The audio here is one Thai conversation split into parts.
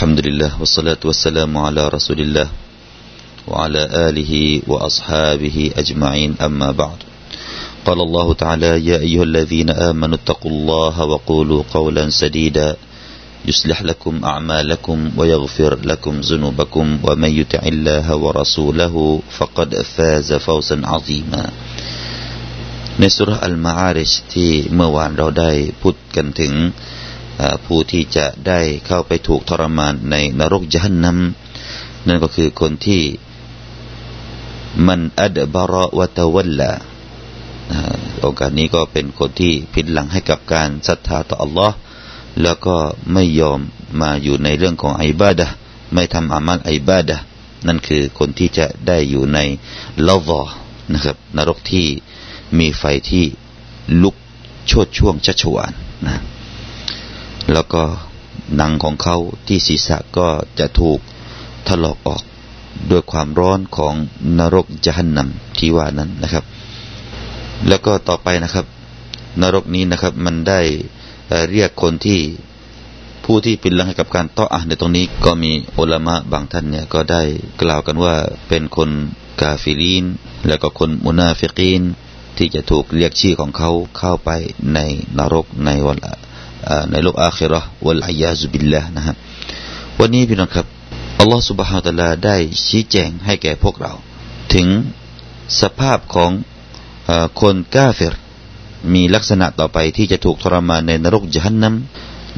الحمد لله والصلاة والسلام على رسول الله وعلى آله وأصحابه أجمعين أما بعد قال الله تعالى يا أيها الذين آمنوا اتقوا الله وقولوا قولا سديدا يصلح لكم أعمالكم ويغفر لكم ذنوبكم ومن يطع الله ورسوله فقد فاز فوزا عظيما ในสุรอัลมาอาริชที่เมื่อวานเราได้พูดกันถึง ผู้ที่จะได้เข้าไปถูกทรมานในนรกยานนัมนั่นก็คือคนที่มันอัดบาระวะตะวัลละโอกาสนี้ก็เป็นคนที่ผิดหลังให้กับการศรัทธาต่อ Allah แล้วก็ไม่ยอมมาอยู่ในเรื่องของอิบาดะไม่ทำอามัลอิบาดะนั่นคือคนที่จะได้อยู่ในลาวอนะครับ นรกที่มีไฟที่ลุกโชดช่วงชัชวานนะ แล้วก็หนังของเขาที่ศีรษะก็จะถูกถลอกออกด้วยความร้อนของนรกจหันนำที่ว่านั้นนะครับ แล้วก็ต่อไปนะครับ นรกนี้นะครับมันได้เรียกคนที่ผู้ที่เป็นลังให้กับการต่ออ่านในตรงนี้ก็มีอุลามะบางท่านเนี่ยก็ได้กล่าวกันว่าเป็นคน كافرين แล้วก็คน منافقين ที่จะถูกเรียกชื่อของเขาเข้าไปในนรกในวัน ในโลกอาคิเราะฮฺ والعياذ بالله นะฮะวันนี้พี่น้องครับอัลลอฮฺ سبحانه وتعالى ได้ชี้แจงให้แก่พวกเรา ถึงสภาพของคนกาเฟรมีลักษณะต่อไปที่จะถูกทรมานในนรกยันนัม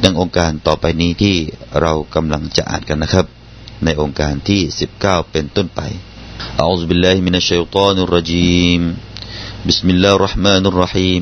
ดังองค์การต่อไปนี้ที่เรากำลังจะอ่านกันนะครับ ในโองการที่ 19 เป็นต้นไปأعوذ بالله من الشيطان الرجيم بسم الله الرحمن الرحيم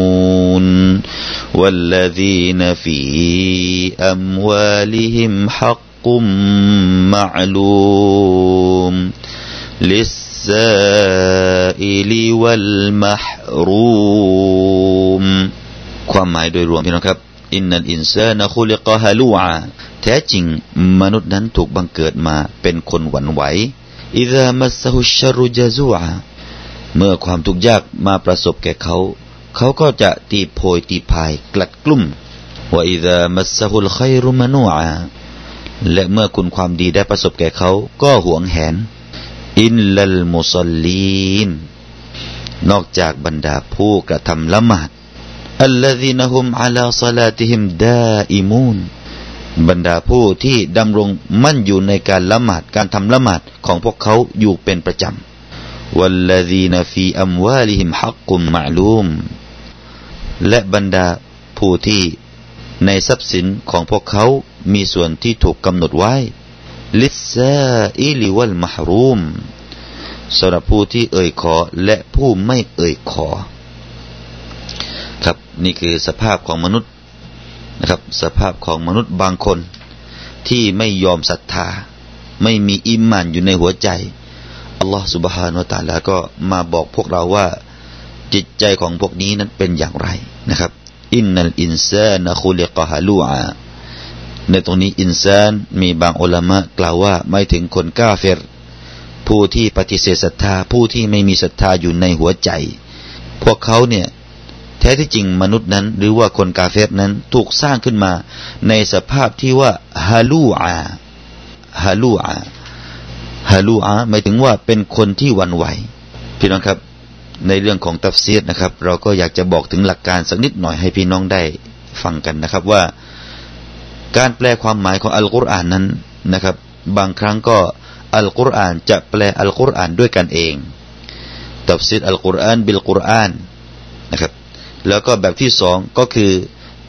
والذين في أموالهم حق معلوم للسائل والمحروم ความหมายโดยรวมพี่น้องครับอินนัลอินซานะคุลิกะฮาลูอาแท้จริงมนุษย์นั้นถูกบังเกิดมาเป็นคนหวั่นไหวอิดามัสฮุชรุจาซูอาเมื่อความทุกข์ยากมาประสบแก่เขา เขาก็จะตีโพยตีพายกลัดกลุ่มว่าอิดามัสฮุลไครุมานูอาและเมื่อคุณความดีได้ประสบแก่เขา ก็หวงแหน อินลัลมุสลีน นอกจากบรรดาผู้กระทำละหมาด الذين هم على صلاتهم دائمون บรรดาผู้ที่ดำรงมั่นอยู่ในการละหมาดการทำละหมาดของพวกเขาอยู่เป็นประจำ والذين في أموالهم حق معلوم และบรรดาผู้ที่ในทรัพย์สินของพวกเขา มีส่วนที่ถูกกำหนดไว้ للسائل والمحروم สำหรับผู้ที่เอ่ยขอและผู้ไม่เอ่ยขอ ครับนี่คือสภาพของมนุษย์นะครับ สภาพของมนุษย์บางคน ที่ไม่ยอมศรัทธา ไม่มีอิมานอยู่ในหัวใจอัลลอฮฺ سبحانه وتعالى ก็มาบอกพวกเราว่า จิตใจของพวกนี้นั้นเป็นอย่างไรนะครับ إن الإنسان خلق هلوعاในตรงนี้ إنسان มีบางอุลามะกล่าวว่าหมายถึงคนกาเฟร ผู้ที่ปฏิเสธศรัทธาผู้ที่ไม่มีศรัทธาอยู่ในหัวใจ พวกเขาเนี่ยแท้ที่จริงมนุษย์นั้น หรือว่าคนกาเฟรนั้นถูกสร้างขึ้นมาในสภาพที่ว่าهلوعا هلوعا هلوعا หมายถึงว่าเป็นคนที่หวั่นไหวพี่น้องครับ ในเรื่องของตัฟซีรนะครับ เราก็อยากจะบอกถึงหลักการสักนิดหน่อยให้พี่น้องได้ฟังกันนะครับว่า การแปลความหมายของอัลกุรอานนั้นนะครับ บางครั้งก็อัลกุรอานจะแปลอัลกุรอานด้วยกันเองتفسير القرآن بالقرآن นะครับแล้วก็แบบที่สองก็คือ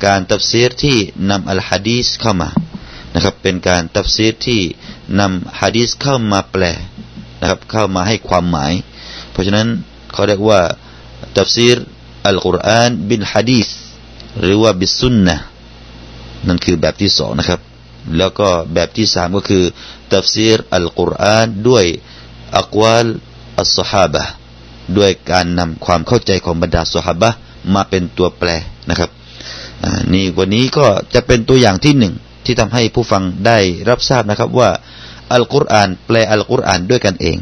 การตัฟซีรที่นำอัลฮะดีสเข้ามานะครับเป็นการตัฟซีรที่นำฮะดีสเข้ามาแปลนะครับเข้ามาให้ความหมาย เพราะฉะนั้น เขาเรียกว่าตัฟซีรอัลกุรอานบิลฮะดีสหรือว่าบิสุนนะนั่นคือแบบที่สองนะครับ แล้วก็แบบที่สามก็คือตัฟซีรอัลกุรอานด้วยอักวาลอัลสฮาบะด้วยการนำความเข้าใจของบรรดาสฮาบะมาเป็นตัวแปรนะครับนี่วันนี้ก็จะเป็นตัวอย่างที่หนึ่งที่ทำให้ผู้ฟังได้รับทราบนะครับว่าอัลกุรอานแปลอัลกุรอานด้วยกันเอง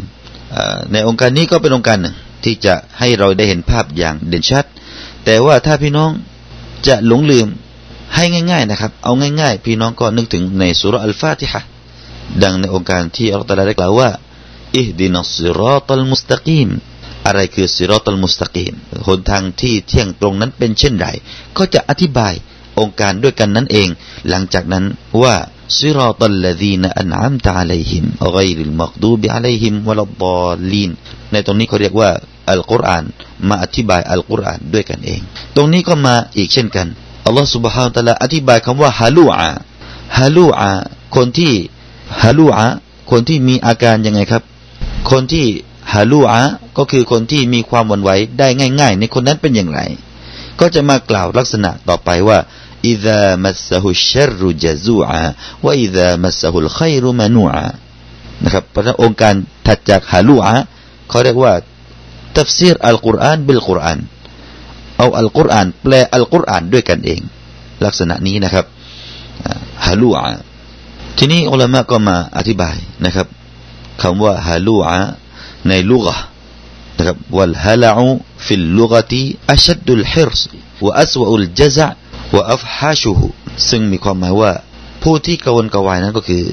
ในองค์การนี้ก็เป็นองค์การหนึ่ง ที่จะให้เราได้เห็นภาพอย่างเด่นชัด แต่ว่าถ้าพี่น้องจะหลงลืมให้ง่าย ๆนะครับ เอาง่าย ๆ พี่น้องก็นึกถึงในสุรอัลฟาติฮะดังในองค์การที่อัลลอฮฺได้กล่าวว่าอิฮดินัสซิรอตัลมุสตะกีมอะไรคือสิรอตัลมุสตะกีมหนทางที่เที่ยงตรงนั้นเป็นเช่นไรก็จะอธิบายองค์การด้วยกันนั้นเอง หลังจากนั้นว่า สิรอตัลลดีนอันอัมตะอะลัยฮิมไกริลมักดูบิอะลัยฮิมวะลัดดอลีนในตรงนี้เขาเรียกว่าอัลกุรอานมาอธิบายอัลกุรอานด้วยกันเอง ตรงนี้ก็มาอีกเช่นกันอัลลอฮฺ سبحانه และ تعالى อธิบายคำว่าฮาลูอาฮาลูอาคนที่ฮาลูอาคนที่มีอาการยังไงครับ คนที่ฮาลูอาก็คือคนที่มีความหวั่นไหวได้ง่าย ๆ ในคนนั้นเป็นอย่างไร ก็จะมากล่าวลักษณะต่อไปว่า إذا مسه الشر جزوعا وإذا مسه الخير منوعا นะครับเพราะองค์การถัดจากฮาลูอาเขาเรียกว่าตัฟซีรอัลกุรอานบิลกุรอานเอาอัลกุรอานแปลอัลกุรอานด้วยกันเอง ลักษณะนี้นะครับฮาลูอาทีนี้อัลลอฮ์ก็มาอธิบายนะครับคำว่าฮาลูอาในลุกะนะครับวัลฮะลาฟิลลุกะตีอัชดุลฮิรสวะอัสวะอุลจซะ วะอัฟฮาชูฮุซึ่งมีความหมายว่า ผู้ที่กวนกวายนั้นก็คือ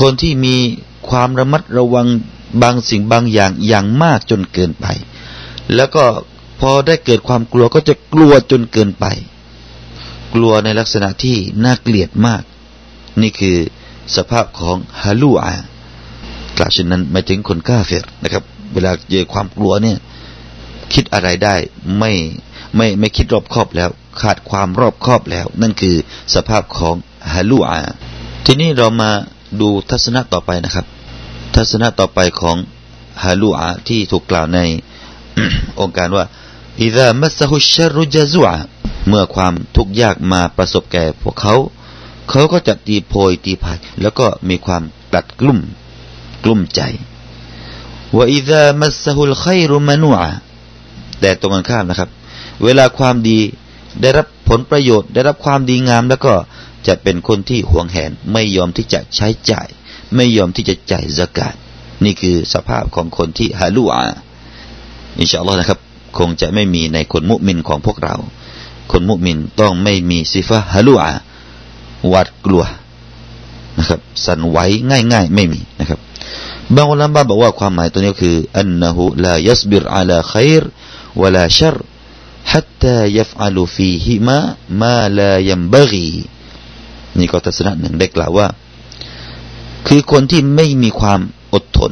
คนที่มีความระมัดระวังบางสิ่งบางอย่างอย่างมากจนเกินไป แล้วก็พอได้เกิดความกลัวก็จะกลัวจนเกินไป กลัวในลักษณะที่น่าเกลียดมาก นี่คือสภาพของฮาลูอากล่าวเช่นนั้นหมายถึงคนกล้าเฟรนะครับ เวลาเจอความกลัวเนี่ย คิดอะไรได้ไม่ ไม่ไม่คิดรอบคอบแล้ว ขาดความรอบคอบแล้ว นั่นคือสภาพของฮาลูอาทีนี้เรามาดูทัศนะต่อไปนะครับ ทัศนะต่อไปของฮาลูอาที่ถูกกล่าวในองค์การว่าอิดามัสฮุชรุจซุอาเมื่อความทุกข์ยากมาประสบแก่พวกเขา เขาก็จะตีโพยตีพายแล้วก็มีความตัดกลุ่ม กลุ่มใจว่าอิดามัสฮุลไครุมานุอาแต่ตรงกันข้ามนะครับ เวลาความดีได้รับผลประโยชน์ ได้รับความดีงามแล้วก็จะเป็นคนที่ห่วงแหน ไม่ยอมที่จะใช้จ่าย ไม่ยอมที่จะจ่ายสกาดนี่คือสภาพของคนที่ฮาลูอาอินชาอัลลอฮ์นะครับ คงจะไม่มีในคนมุมินของพวกเรา คนมุมินต้องไม่มีซิฟะฮาลูอาหวาดกลัวนะครับ สั่นไหวง่ายๆ ไม่มีนะครับบางอุลามะบอกว่าความหมายตัวนี้คืออันนะฮูลายัสบิรอาลาขัยร์วลาชัร حتى يفعل فيهما ما لا ينبغي นี่ก็ทัศนะหนึ่งได้กล่าวว่า คือคนที่ไม่มีความอดทน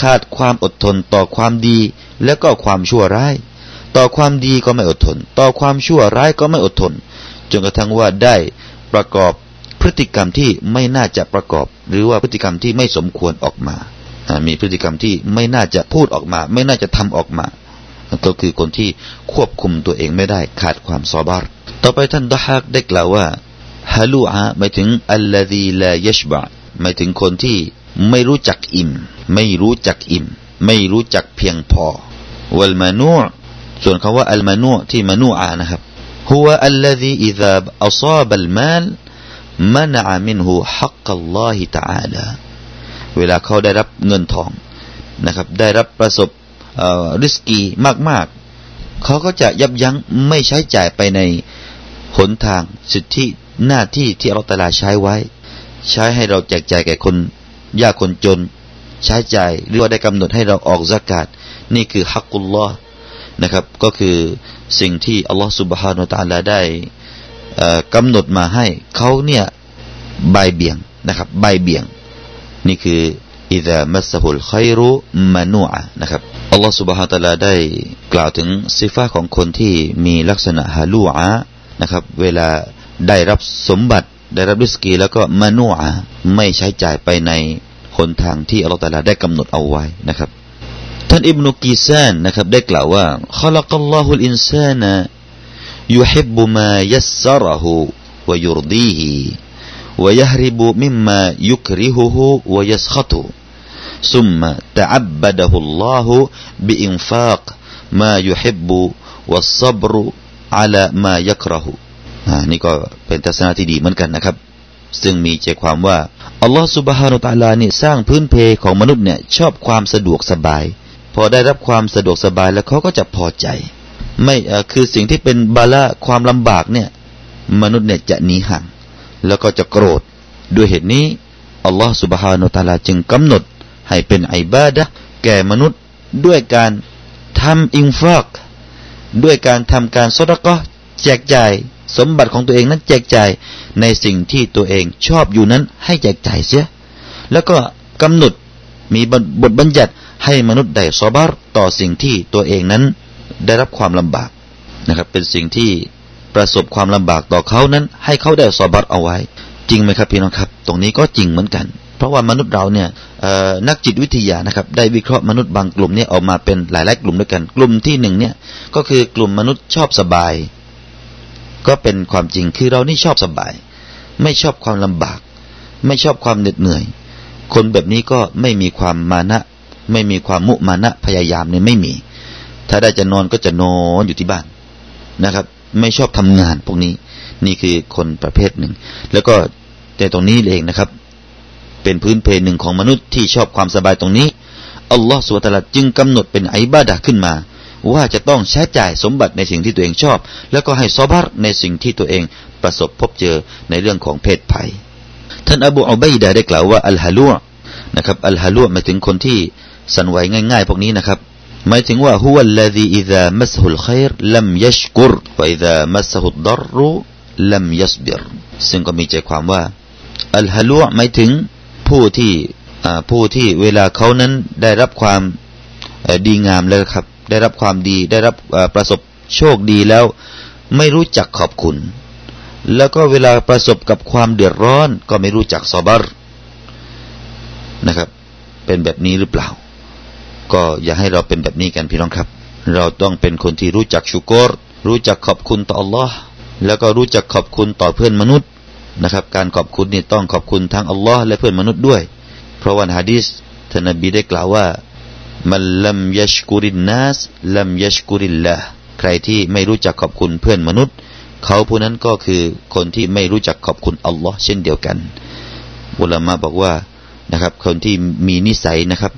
ขาดความอดทนต่อความดี และก็ความชั่วร้าย ต่อความดีก็ไม่อดทน ต่อความชั่วร้ายก็ไม่อดทน จนกระทั่งว่าได้ประกอบพฤติกรรมที่ไม่น่าจะประกอบ หรือว่าพฤติกรรมที่ไม่สมควรออกมา มีพฤติกรรมที่ไม่น่าจะพูดออกมา ไม่น่าจะทำออกมา ก็คือคนที่ควบคุมตัวเองไม่ได้ขาดความซอบาร์ต่อไปท่านดะฮักได้กล่าวว่าฮาลูอาหมายถึงอัลลาดีลายชบะหมายถึงคนที่ไม่รู้จักอิ่ม ไม่รู้จักอิ่ม ไม่รู้จักเพียงพอวัลมานูส่วนคำว่าอัลมานูที่มานูอานะครับฮุวอัลลาดีอิซาบอัซาบัลมาลมันะมินหูฮักกัลลอฮิตาอาลาเวลาเขาได้รับเงินทองนะครับ ได้รับประสบ ริสกีมากๆ เขาก็จะยับยั้งไม่ใช้จ่ายไปในหนทางสิทธิหน้าที่ที่เราตลาใช้ไว้ ใช้ให้เราแจกจ่ายแก่คนยากคนจน ใช้จ่ายหรือว่าได้กำหนดให้เราออกสกาดนี่คือฮักกุลลอฮ์นะครับ ก็คือสิ่งที่อัลลอฮ์สุบฮานุตาลาได้กำหนดมาให้เขาเนี่ยใบเบี่ยงนะครับใบเบี่ยง นี่คืออิดะมัสฮุลขัยรุมานูอะนะครับ อัลลอฮ์ سبحانه และ تعالى ได้กล่าวถึงสิฟ้าของคนที่มีลักษณะฮาลูอะนะครับ เวลาได้รับสมบัติได้รับริสกี แล้วก็มานูอะไม่ใช้จ่ายไปในหนทางที่อัลลอฮ์ตาลาได้กำหนดเอาไว้นะครับ ท่านอิบนุกีซานนะครับ ได้กล่าวว่า خلق الله الإنسان يحب ما يسره ويرضيه ويهرب مما يكرهه ويسخطه ซุมมะตะอับบดะฮุลลอฮุบิอินฟากมายุฮิบบุวัสซับรุอัลมา ยักรหุนี่ก็เป็นทัศนะที่ดีเหมือนกันนะครับ ซึ่งมีใจความว่าอัลลอฮฺสุบฮานุตาลานี่สร้างพื้นเพของมนุษย์เนี่ยชอบความสะดวกสบาย พอได้รับความสะดวกสบายแล้วเขาก็จะพอใจ ไม่คือสิ่งที่เป็นบาละความลำบากเนี่ย มนุษย์เนี่ยจะหนีห่างแล้วก็จะโกรธด้วยเหตุนี้อัลลอฮฺสุบฮานุตาลาจึงกำหนด ให้เป็นอิบาดะแก่มนุษย์ด้วยการทำอิงฟากด้วยการทำการสดก็แจกจ่ายสมบัติของตัวเองนั้นแจกจ่ายในสิ่งที่ตัวเองชอบอยู่นั้นให้แจกจ่ายเสีย แล้วก็กำหนดมีบทบัญญัติให้มนุษย์ได้ซอบารต่อสิ่งที่ตัวเองนั้นได้รับความลำบากนะครับ เป็นสิ่งที่ประสบความลำบากต่อเขานั้น ให้เขาได้ซอบัตเอาไว้ จริงไหมครับพี่น้องครับ ตรงนี้ก็จริงเหมือนกัน เพราะว่ามนุษย์เราเนี่ยนักจิตวิทยานะครับ ได้วิเคราะห์มนุษย์บางกลุ่มเนี่ยออกมาเป็นหลายๆกลุ่มด้วยกัน กลุ่มที่หนึ่งเนี่ยก็คือกลุ่มมนุษย์ชอบสบาย ก็เป็นความจริงคือเรานี่ชอบสบาย ไม่ชอบความลำบาก ไม่ชอบความเหน็ดเหนื่อย คนแบบนี้ก็ไม่มีความมานะ ไม่มีความมุมานะพยายามเนี่ยไม่มี ถ้าได้จะนอนก็จะนอนอยู่ที่บ้านนะครับ ไม่ชอบทำงานพวกนี้ นี่คือคนประเภทหนึ่ง แล้วก็แต่ตรงนี้เองนะครับ เป็นพื้นเพหนึ่งของมนุษย์ที่ชอบความสบายตรงนี้อัลลอฮฺสุวตาลาจึงกำหนดเป็นไอบาดะขึ้นมา ว่าจะต้องใช้จ่ายสมบัติในสิ่งที่ตัวเองชอบ แล้วก็ให้ซอบาร์ในสิ่งที่ตัวเองประสบพบเจอในเรื่องของเพศภัย ท่านอบูอับัยดาได้กล่าวว่าอัลฮาลุนะครับอัลฮาลุหมายถึงคนที่สันไหวง่ายๆ พวกนี้นะครับหมายถึงว่าฮุวัลลดีอิซามัสฮุลขัยรลัมยัชกุรวอิซามัสฮุดดรรุลัมยัสบิรซึ่งก็มีใจความว่าอัลฮัลุหมายถึง ผู้ที่ผู้ที่เวลาเขานั้นได้รับความดีงามแล้วครับ ได้รับความดีได้รับประสบโชคดีแล้ว ไม่รู้จักขอบคุณ แล้วก็เวลาประสบกับความเดือดร้อน ก็ไม่รู้จักซอบรนะครับ เป็นแบบนี้หรือเปล่า ก็อย่าให้เราเป็นแบบนี้กันพี่น้องครับ เราต้องเป็นคนที่รู้จักชุกรรู้จักขอบคุณต่อ Allah แล้วก็รู้จักขอบคุณต่อเพื่อนมนุษย์ นะครับ การขอบคุณนี่ต้องขอบคุณทั้ง Allah และเพื่อนมนุษย์ด้วย เพราะวันฮะดีษท่านนบีได้กล่าวว่ามันลัมยัชกุรินนัสลัมยัชกุริลละใครที่ไม่รู้จักขอบคุณเพื่อนมนุษย์ เขาผู้นั้นก็คือคนที่ไม่รู้จักขอบคุณอัลลอฮ์เช่นเดียวกันอุลามะบอกว่านะครับ คนที่มีนิสัยนะครับ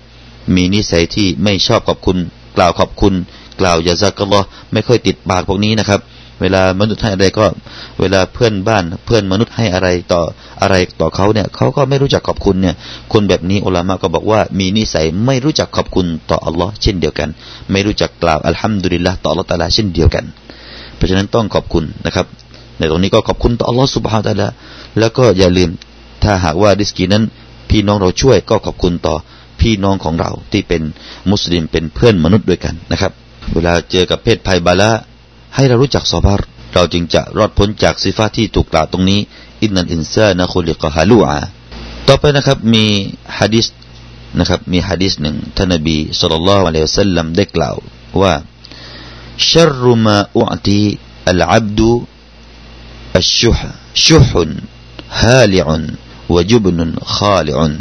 มีนิสัยที่ไม่ชอบขอบคุณ กล่าวขอบคุณ กล่าวยาซักลอไม่ค่อยติดปากพวกนี้นะครับ เวลามนุษย์ให้อะไรก็ เวลาเพื่อนบ้านเพื่อนมนุษย์ให้อะไรต่ออะไรต่อเขาเนี่ยเขาก็ไม่รู้จักขอบคุณเนี่ยคนแบบนี้อุลามะก็บอกว่ามีนิสัยไม่รู้จักขอบคุณต่ออัลลอฮ์เช่นเดียวกัน ไม่รู้จักกล่าวอัลฮัมดุลิลละต่ออัลลอฮ์ตาลาเช่นเดียวกัน เพราะฉะนั้นต้องขอบคุณนะครับ ในตรงนี้ก็ขอบคุณต่ออัลลอฮ์สุบฮานตะละแล้วก็อย่าลืมถ้าหากว่าดิสกีนั้น พี่น้องเราช่วยก็ขอบคุณต่อพี่น้องของเราที่เป็นมุสลิมเป็นเพื่อนมนุษย์ด้วยกันนะครับ เวลาเจอกับเพศภัยบาละ ให้เรารู้จักซอบาร์เราจึงจะรอดพ้นจากสิฟ้าที่ถูกกล่าวตรงนี้ อินนันอินซานะคุลิกฮาลูอาต่อไปนะครับมีฮะดิษนะครับมีฮะดิษหนึ่งท่านนบีสุลต่านละอะลัยฮิสัลลัมได้กล่าวว่าชัรมาอุตีอัลอับดุอัชชุฮชุฮฮาลิอุนวจุบนุนขาลิอุน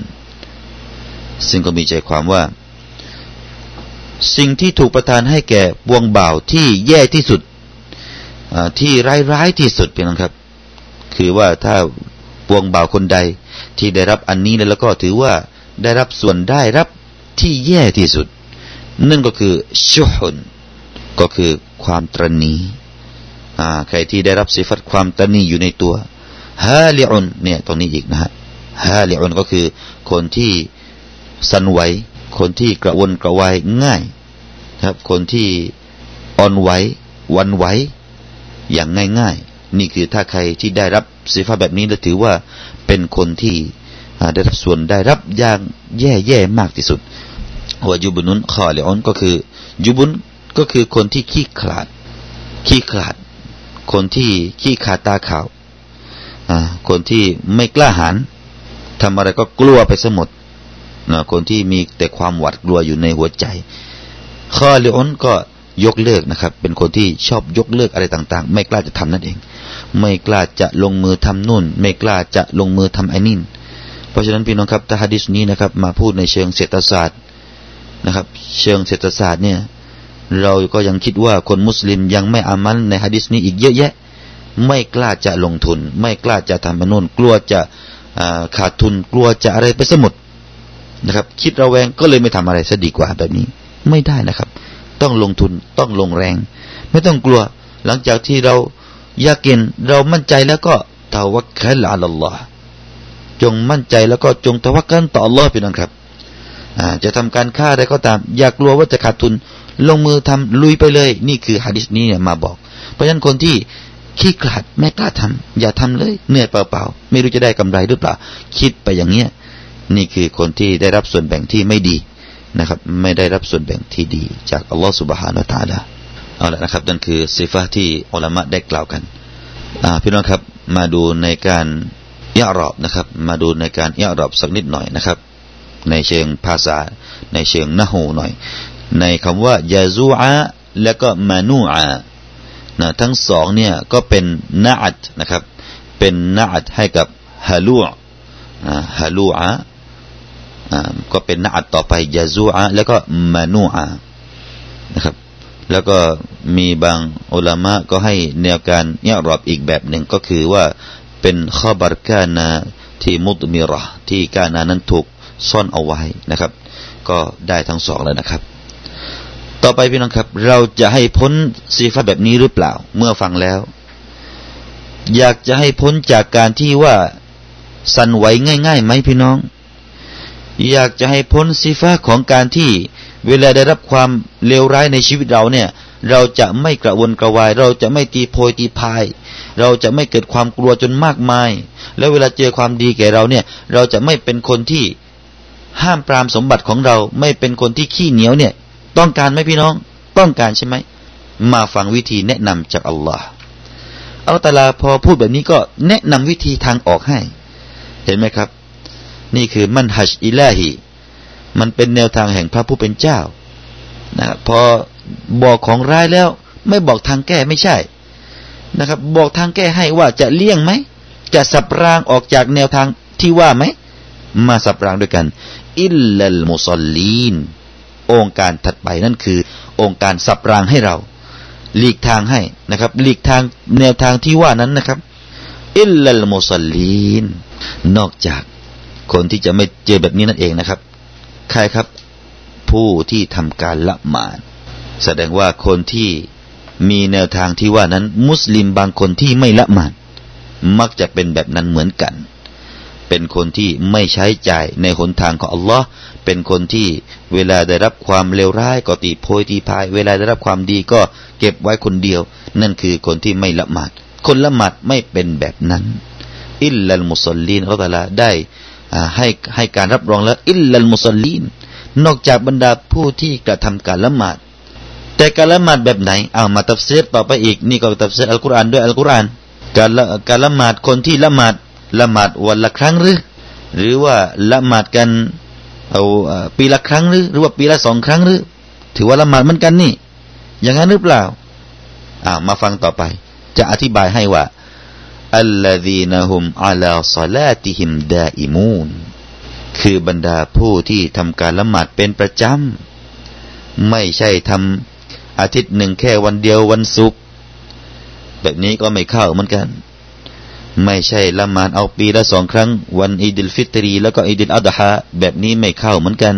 ซึ่งก็มีใจความว่า สิ่งที่ถูกประทานให้แก่บวงบ่าวที่แย่ที่สุด ที่ร้ายร้ายที่สุดเพียงครับ คือว่าถ้าบวงบ่าวคนใด ที่ได้รับอันนี้แล้วก็ถือว่าได้รับส่วนได้รับที่แย่ที่สุด นั่นก็คือชุฮุนก็คือความตรณีใครที่ได้รับสิฟัตความตรณีอยู่ในตัวฮาลิอุนเนี่ยตรงนี้อีกนะฮะฮาลิอุนก็คือคนที่สันไหวคนที่กระวนกระวายง่ายครับ คนที่อ่อนไหววันไหว อย่างง่ายๆ นี่คือถ้าใครที่ได้รับสีฟ้าแบบนี้เราถือว่าเป็นคนที่ได้รับส่วนได้รับอย่างแย่แย่มากที่สุดหัวยุบุนุนคอเลออนก็คือยุบุนก็คือคนที่ขี้ขลาด ขี้ขลาด คนที่ขี้ขาดตาขาวคนที่ไม่กล้าหาญทำอะไรก็กลัวไปสมดคนที่มีแต่ความหวาดกลัวอยู่ในหัวใจข้อเลอนก็ ยกเลิกนะครับ เป็นคนที่ชอบยกเลิกอะไรต่างๆ ไม่กล้าจะทำนั่นเอง ไม่กล้าจะลงมือทำนู่น ไม่กล้าจะลงมือทำไอ้นี่เพราะฉะนั้นพี่น้องครับถ้าฮะดิษนี้นะครับ มาพูดในเชิงเศรษฐศาสตร์นะครับ เชิงเศรษฐศาสตร์เนี่ย เราก็ยังคิดว่าคนมุสลิมยังไม่อามันในฮะดิษนี้อีกเยอะแยะ ไม่กล้าจะลงทุน ไม่กล้าจะทำมนุนกลัวจะขาดทุนกลัวจะอะไรไปสมุดนะครับ คิดระแวงก็เลยไม่ทำอะไรซะดีกว่าแบบนี้ ไม่ได้นะครับ ต้องลงทุนต้องลงแรง ไม่ต้องกลัว หลังจากที่เรายากินเรามั่นใจแล้วก็ตาวักคัลอัลลอฮ์จงมั่นใจแล้วก็จงตะวักกันต่ออัลลอฮ์พี่น้องครับจะทำการค้าอะไรก็ตาม อย่ากลัวว่าจะขาดทุน ลงมือทำลุยไปเลย นี่คือฮะดิษนี้เนี่ยมาบอก เพราะฉะนั้นคนที่ขี้ขลาดไม่กล้าทำอย่าทำเลยเหนื่อยเปล่าๆไม่รู้จะได้กำไรหรือเปล่า คิดไปอย่างเนี้ยนี่คือคนที่ได้รับส่วนแบ่งที่ไม่ดี นะครับไม่ได้รับส่วนแบ่งที่ดี จากอัลลอฮฺสุบฮานาตาลาเอาละนะครับนั่นคือสิฟะที่อัลลอฮ์ได้กล่าวกันพี่น้องครับมาดูในการยะรอบนะครับ มาดูในการยะรอบสักนิดหน่อยนะครับ ในเชิงภาษา ในเชิงนะฮูหน่อย ในคำว่ายาซูอาและก็มานูอานะทั้งสองเนี่ยก็เป็นนาอัดนะครับ เป็นนาอัดให้กับฮาลูฮาลูอา ก็เป็นนาอัดต่อไปยาซูอาแล้วก็มานูอานะครับ แล้วก็มีบางอุลามะก็ให้แนวการยรอบอีกแบบหนึ่งก็คือว่าเป็นข้อบารกานาที่มุตมิรอที่กานานั้นถูกซ่อนเอาไว้นะครับ ก็ได้ทั้งสองแล้วนะครับ ต่อไปพี่น้องครับ เราจะให้พ้นสีฟ้าแบบนี้หรือเปล่า เมื่อฟังแล้ว อยากจะให้พ้นจากการที่ว่าสั่นไหวง่ายๆไหมพี่น้อง อยากจะให้พ้นสีฟ้าของการที่เวลาได้รับความเลวร้ายในชีวิตเราเนี่ย เราจะไม่กระวนกระวาย เราจะไม่ตีโพยตีพาย เราจะไม่เกิดความกลัวจนมากมาย แล้วเวลาเจอความดีแก่เราเนี่ย เราจะไม่เป็นคนที่ห้ามปรามสมบัติของเรา ไม่เป็นคนที่ขี้เหนียวเนี่ย ต้องการไหมพี่น้องต้องการใช่ไหมมาฟังวิธีแนะนำจากอัลลอฮ์อัลตลาพอพูดแบบนี้ก็แนะนำวิธีทางออกให้ เห็นไหมครับ นี่คือมันฮัจอิลาฮีมันเป็นแนวทางแห่งพระผู้เป็นเจ้านะครับพอบอกของร้ายแล้ว ไม่บอกทางแก้ไม่ใช่นะครับ บอกทางแก้ให้ว่าจะเลี่ยงไหม จะสับรางออกจากแนวทางที่ว่าไหม มาสับรางด้วยกัน อิลลัลมุสลีน องค์การถัดไปนั่นคือ องค์การสับรางให้เรา หลีกทางให้นะครับ หลีกทางแนวทางที่ว่านั้นนะครับ อิลลัลมุสลีน นอกจาก คนที่จะไม่เจอแบบนี้นั่นเองนะครับ ใครครับ ผู้ที่ทำการละหมาด แสดงว่าคนที่มีแนวทางที่ว่านั้น มุสลิมบางคนที่ไม่ละหมาด มักจะเป็นแบบนั้นเหมือนกัน เป็นคนที่ไม่ใช้จ่ายในหนทางของอัลลอฮ์เป็นคนที่เวลาได้รับความเลวร้ายก็ตีโพยตีพาย เวลาได้รับความดีก็เก็บไว้คนเดียว นั่นคือคนที่ไม่ละหมาด คนละหมาดไม่เป็นแบบนั้น إلا المصلين อัลลอฮ์ได้ ให้ให้การรับรองแล้วإلا المصلين นอกจากบรรดาผู้ที่กระทำการละหมาด แต่การละหมาดแบบไหนเอามาตัฟซีรต่อไปอีกนี่ก็ตัฟซีรอัลกุรอานด้วยอัลกุรอานการละการละหมาดคนที่ละหมาดละหมาดวันละครั้งหรือ หรือว่าละหมาดกันเอาปีละครั้งหรือ หรือว่าปีละสองครั้งหรือ ถือว่าละหมาดเหมือนกันนี่ อย่างนั้นหรือเปล่าอ่ามาฟังต่อไป จะอธิบายให้ว่า อัลลดีนฮุมอัลาซาลาติฮิมดอิมูนคือบรรดาผู้ที่ทำการละหมาดเป็นประจำ ไม่ใช่ทำอาทิตย์หนึ่งแค่วันเดียววันศุกร์แบบนี้ก็ไม่เข้าเหมือนกัน ไม่ใช่ละหมาดเอาปีละสองครั้ง วันอีดิลฟิตรี แล้วก็อีดิลอัดฮะแบบนี้ไม่เข้าเหมือนกัน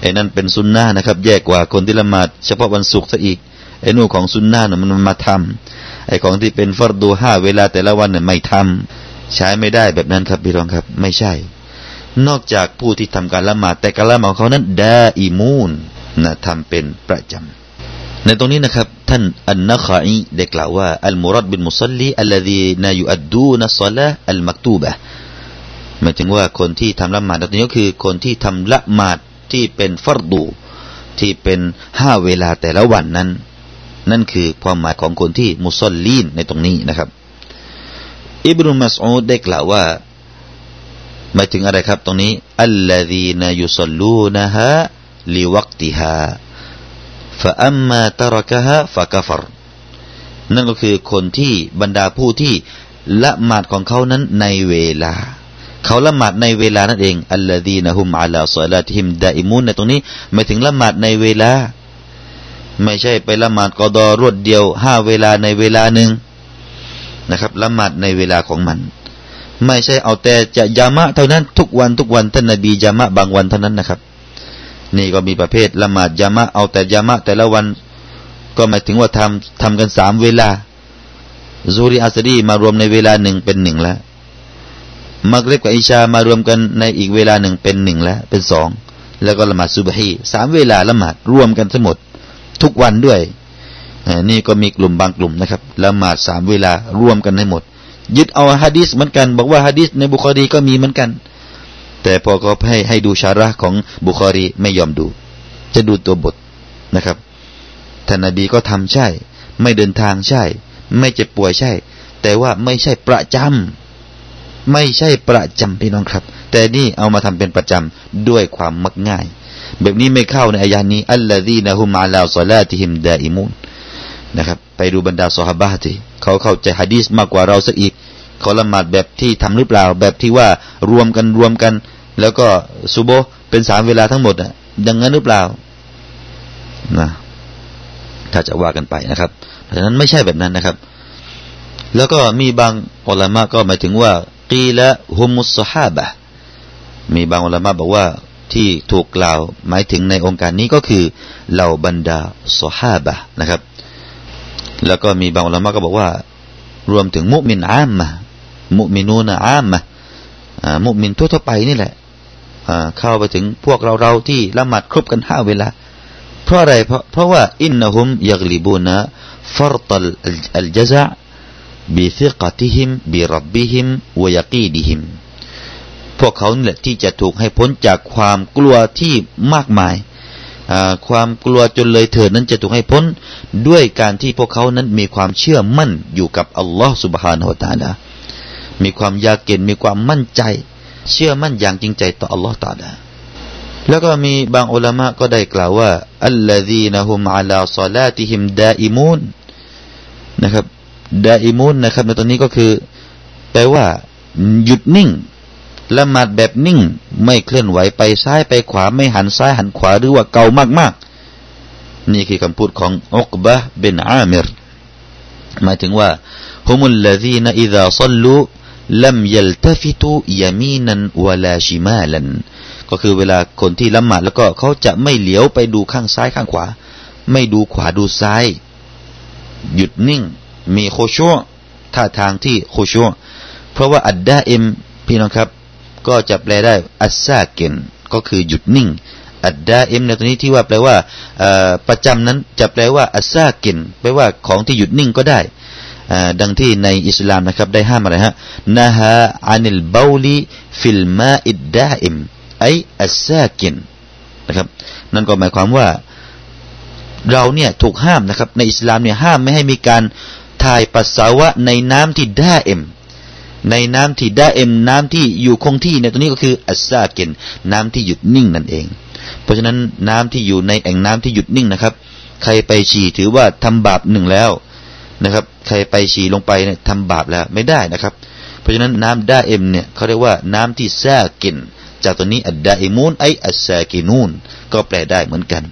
ไอ้นั่นเป็นซุนนะนะครับ แย่กว่าคนที่ละหมาดเฉพาะวันศุกร์ซะอีก ไอ้นู่ของซุนนะน่ะมันมาทำไอ้ของที่เป็นฟัรดูห้าเวลาแต่ละวันน่ะไม่ทำใช้ไม่ได้แบบนั้นครับพี่น้องครับ ไม่ใช่ นอกจากผู้ที่ทำการละหมาดแต่การละหมาดเขานั้น دائمونนะทำเป็นประจำในตรงนี้นะครับ ท่านอันนักอีได้กล่าวว่าอัลมุรัดบินมุสลีอัลลดีนายูอัดดูนัสซาละ อัลมักตูบะหมายถึงว่าคนที่ทำละหมาดตรงนี้ก็คือคนที่ทำละหมาดที่เป็นฟัรดูที่เป็นห้าเวลาแต่ละวันนั้น นั่นคือความหมายของคนที่มุสลีนในตรงนี้นะครับ อิบรุมัสอูดได้กล่าวว่าหมายถึงอะไรครับตรงนี้อัลลดีนายุสลูนะฮะลิวักติฮาฟะอัมมาตรกะฮะฟะกฟรนั่นก็คือคนที่บรรดาผู้ที่ละหมาดของเขานั้นในเวลา เขาละหมาดในเวลานั่นเองอัลลอฮีนะฮุมอัลาซอลาติฮิมดาอิมุนในตรงนี้หมายถึงละหมาดในเวลา ไม่ใช่ไปละหมาดกอดอรวดเดียวห้าเวลาในเวลาหนึ่งนะครับละหมาดในเวลาของมัน ไม่ใช่เอาแต่จะยามะเท่านั้นทุกวันทุกวันท่านนบียามะบางวันเท่านั้นนะครับ นี่ก็มีประเภทละหมาดยามะเอาแต่ยามะแต่ละวัน ก็หมายถึงว่าทำทำกันสามเวลาซูริอัสรีมารวมในเวลาหนึ่งเป็นหนึ่งแล้วมักเล็บกับอิชามารวมกันในอีกเวลาหนึ่งเป็นหนึ่งแล้วเป็นสองแล้วก็ละหมาดซุบฮีสามเวลาละหมาดรวมกันทั้งหมด ทุกวันด้วยนี่ก็มีกลุ่มบางกลุ่มนะครับละหมาดสามเวลารวมกันให้หมด ยึดเอาฮะดีษเหมือนกัน บอกว่าฮะดีษในบุคอรีก็มีเหมือนกัน แต่พอเขาให้ให้ดูชาระของบุคอรีไม่ยอมดู จะดูตัวบทนะครับท่านนบีก็ทำใช่ ไม่เดินทางใช่ ไม่เจ็บป่วยใช่ แต่ว่าไม่ใช่ประจำ ไม่ใช่ประจำพี่น้องครับ แต่นี่เอามาทำเป็นประจำด้วยความมักง่าย แบบนี้ไม่เข้าในอายานี้อัลลอฮีนะฮุมอาลาซอลาติฮิมดาอิมุนนะครับ ไปดูบรรดาสหบาทีเขาเข้าใจฮะดีสมากกว่าเราสักอีกเขาละหมาดแบบที่ทำหรือเปล่า แบบที่ว่ารวมกันรวมกัน แล้วก็ซูโบเป็นสามเวลาทั้งหมดอะดังนั้นหรือเปล่านะถ้าจะว่ากันไปนะครับ เพราะฉะนั้นไม่ใช่แบบนั้นนะครับ แล้วก็มีบางอัลามะก็หมายถึงว่า กีละฮุมุสฮาบะมีบางอัลามะบอกว่าที่ถูกกล่าวหมายถึงในองค์การนี้ก็คือเหล่าบรรดาสฮาบะนะครับ แล้วก็มีบางอุลามะก็บอกว่ารวมถึงมุมินอามะมุมินูนอามะมุมินทั่วๆไปนี่แหละเข้าไปถึงพวกเราเราที่ละหมาดครบกันห้าเวลา เพราะอะไรเพราะเพราะว่าอินนะฮุมยักลิบูนะفرط الجزع بثقتهم بربهم ويقينهم พวกเขาเนี่ยที่จะถูกให้พ้นจากความกลัวที่มากมาย ความกลัวจนเลยเถิดนั้นจะถูกให้พ้นด้วยการที่พวกเขานั้นมีความเชื่อมั่นอยู่กับอัลลอฮ์ سبحانه وتعالى มีความ يقين มีความมั่นใจ เชื่อมั่นอย่างจริงใจต่ออัลลอฮ์ตาลาแล้วก็มีบางอุลามะก็ได้กล่าวว่าالذين هم على صلاتهم دائمون นะครับ دائمون นะครับในตอนนี้ก็คือ แปลว่า หยุดนิ่งละหมาดแบบนิ่ง ไม่เคลื่อนไหวไปซ้ายไปขวาไม่หันซ้ายหันขวาหรือว่าเกามากๆ นี่คือคำพูดของอุกบะเบนอามิรหมายถึงว่าهم الذين إذا صلوا لم يلتفتوا يمينا ولا شمالاก็คือเวลาคนที่ละหมาดแล้วก็เขาจะไม่เหลียวไปดูข้างซ้ายข้างขวา ไม่ดูขวาดูซ้าย หยุดนิ่ง มี خشوع ท่าทางที่ خشوع เพราะว่า الدائم พี่น้องครับ ก็จะแปลได้ الساكن ก็คือหยุดนิ่ง الدائم ในตัวนี้ที่ว่าแปลว่าประจำนั้นจะแปลว่า الساكن แปลว่าของที่หยุดนิ่งก็ได้ดังที่ในอิสลามนะครับได้ห้ามอะไรฮะنهى عن البول في الماء الدائم أي الساكن นะครับ นั่นก็หมายความว่า เราเนี่ยถูกห้ามนะครับ ในอิสลามเนี่ยห้ามไม่ให้มีการ ถ่ายปัสสาวะในน้ำที่ دائم ในน้ำที่ دائم น้ำที่อยู่คงที่ในตัวนี้ก็คือ الساكن น้ำที่หยุดนิ่งนั่นเอง เพราะฉะนั้นน้ำที่อยู่ในแอ่งน้ำที่หยุดนิ่งนะครับ ใครไปฉี่ถือว่าทำบาปหนึ่งแล้วนะครับ ใครไปฉี่ลงไปเนี่ยทำบาปแล้วไม่ได้นะครับ เพราะฉะนั้นน้ำ دائم เนี่ยเขาเรียกว่าน้ำที่ ساكن จากตัวนี้ الدائمون أي الساكنون ก็แปลได้เหมือนกัน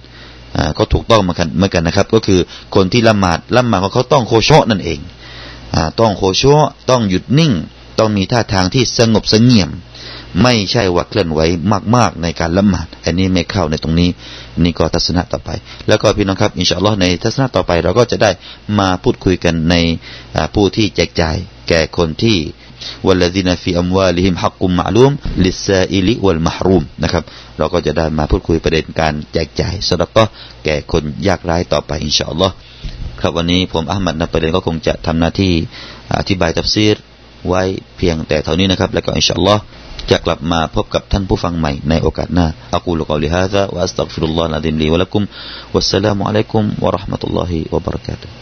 ก็ถูกต้องเหมือนกันเหมือนกันนะครับ ก็คือคนที่ละหมาดละหมาดของเขาต้อง خشوع นั่นเอง ต้อง خشوع ต้องหยุดนิ่ง ต้องมีท่าทางที่สงบสงเงียม ไม่ใช่ว่าเคลื่อนไหวมาก ๆ ในการละหมาดอันนี้ไม่เข้าในตรงนี้นี่ก็ทัศนะต่อไป แล้วก็พี่น้องครับอินชาอัลลอฮ์ในทัศนะต่อไป เราก็จะได้มาพูดคุยกันในผู้ที่แจกจ่ายแก่คนที่ والذين في أموالهم حق معلوم للسائل والمحروم นะครับเราก็จะได้มาพูดคุยประเด็นการแจกจ่าย صدقة แก่คนยากไร้ต่อไปอินชาอัลลอฮ์ครับวันนี้ผมอัลมัดนับประเด็นก็คงจะทำหน้าที่อธิบายตัฟซีรไว้เพียงแต่เท่านี้นะครับ แล้วก็อินชาอัลลอฮ์จะกลับมาพบกับท่านผู้ฟังใหม่ในโอกาสหน้าอักูลกอลิฮะซะวะอัสตัฆฟิรุลลอฮ์นะดินลีวะลักุมวัสสลามุอะลัยกุมวะราะห์มะตุลลอฮิวะบะเราะกาตุฮ์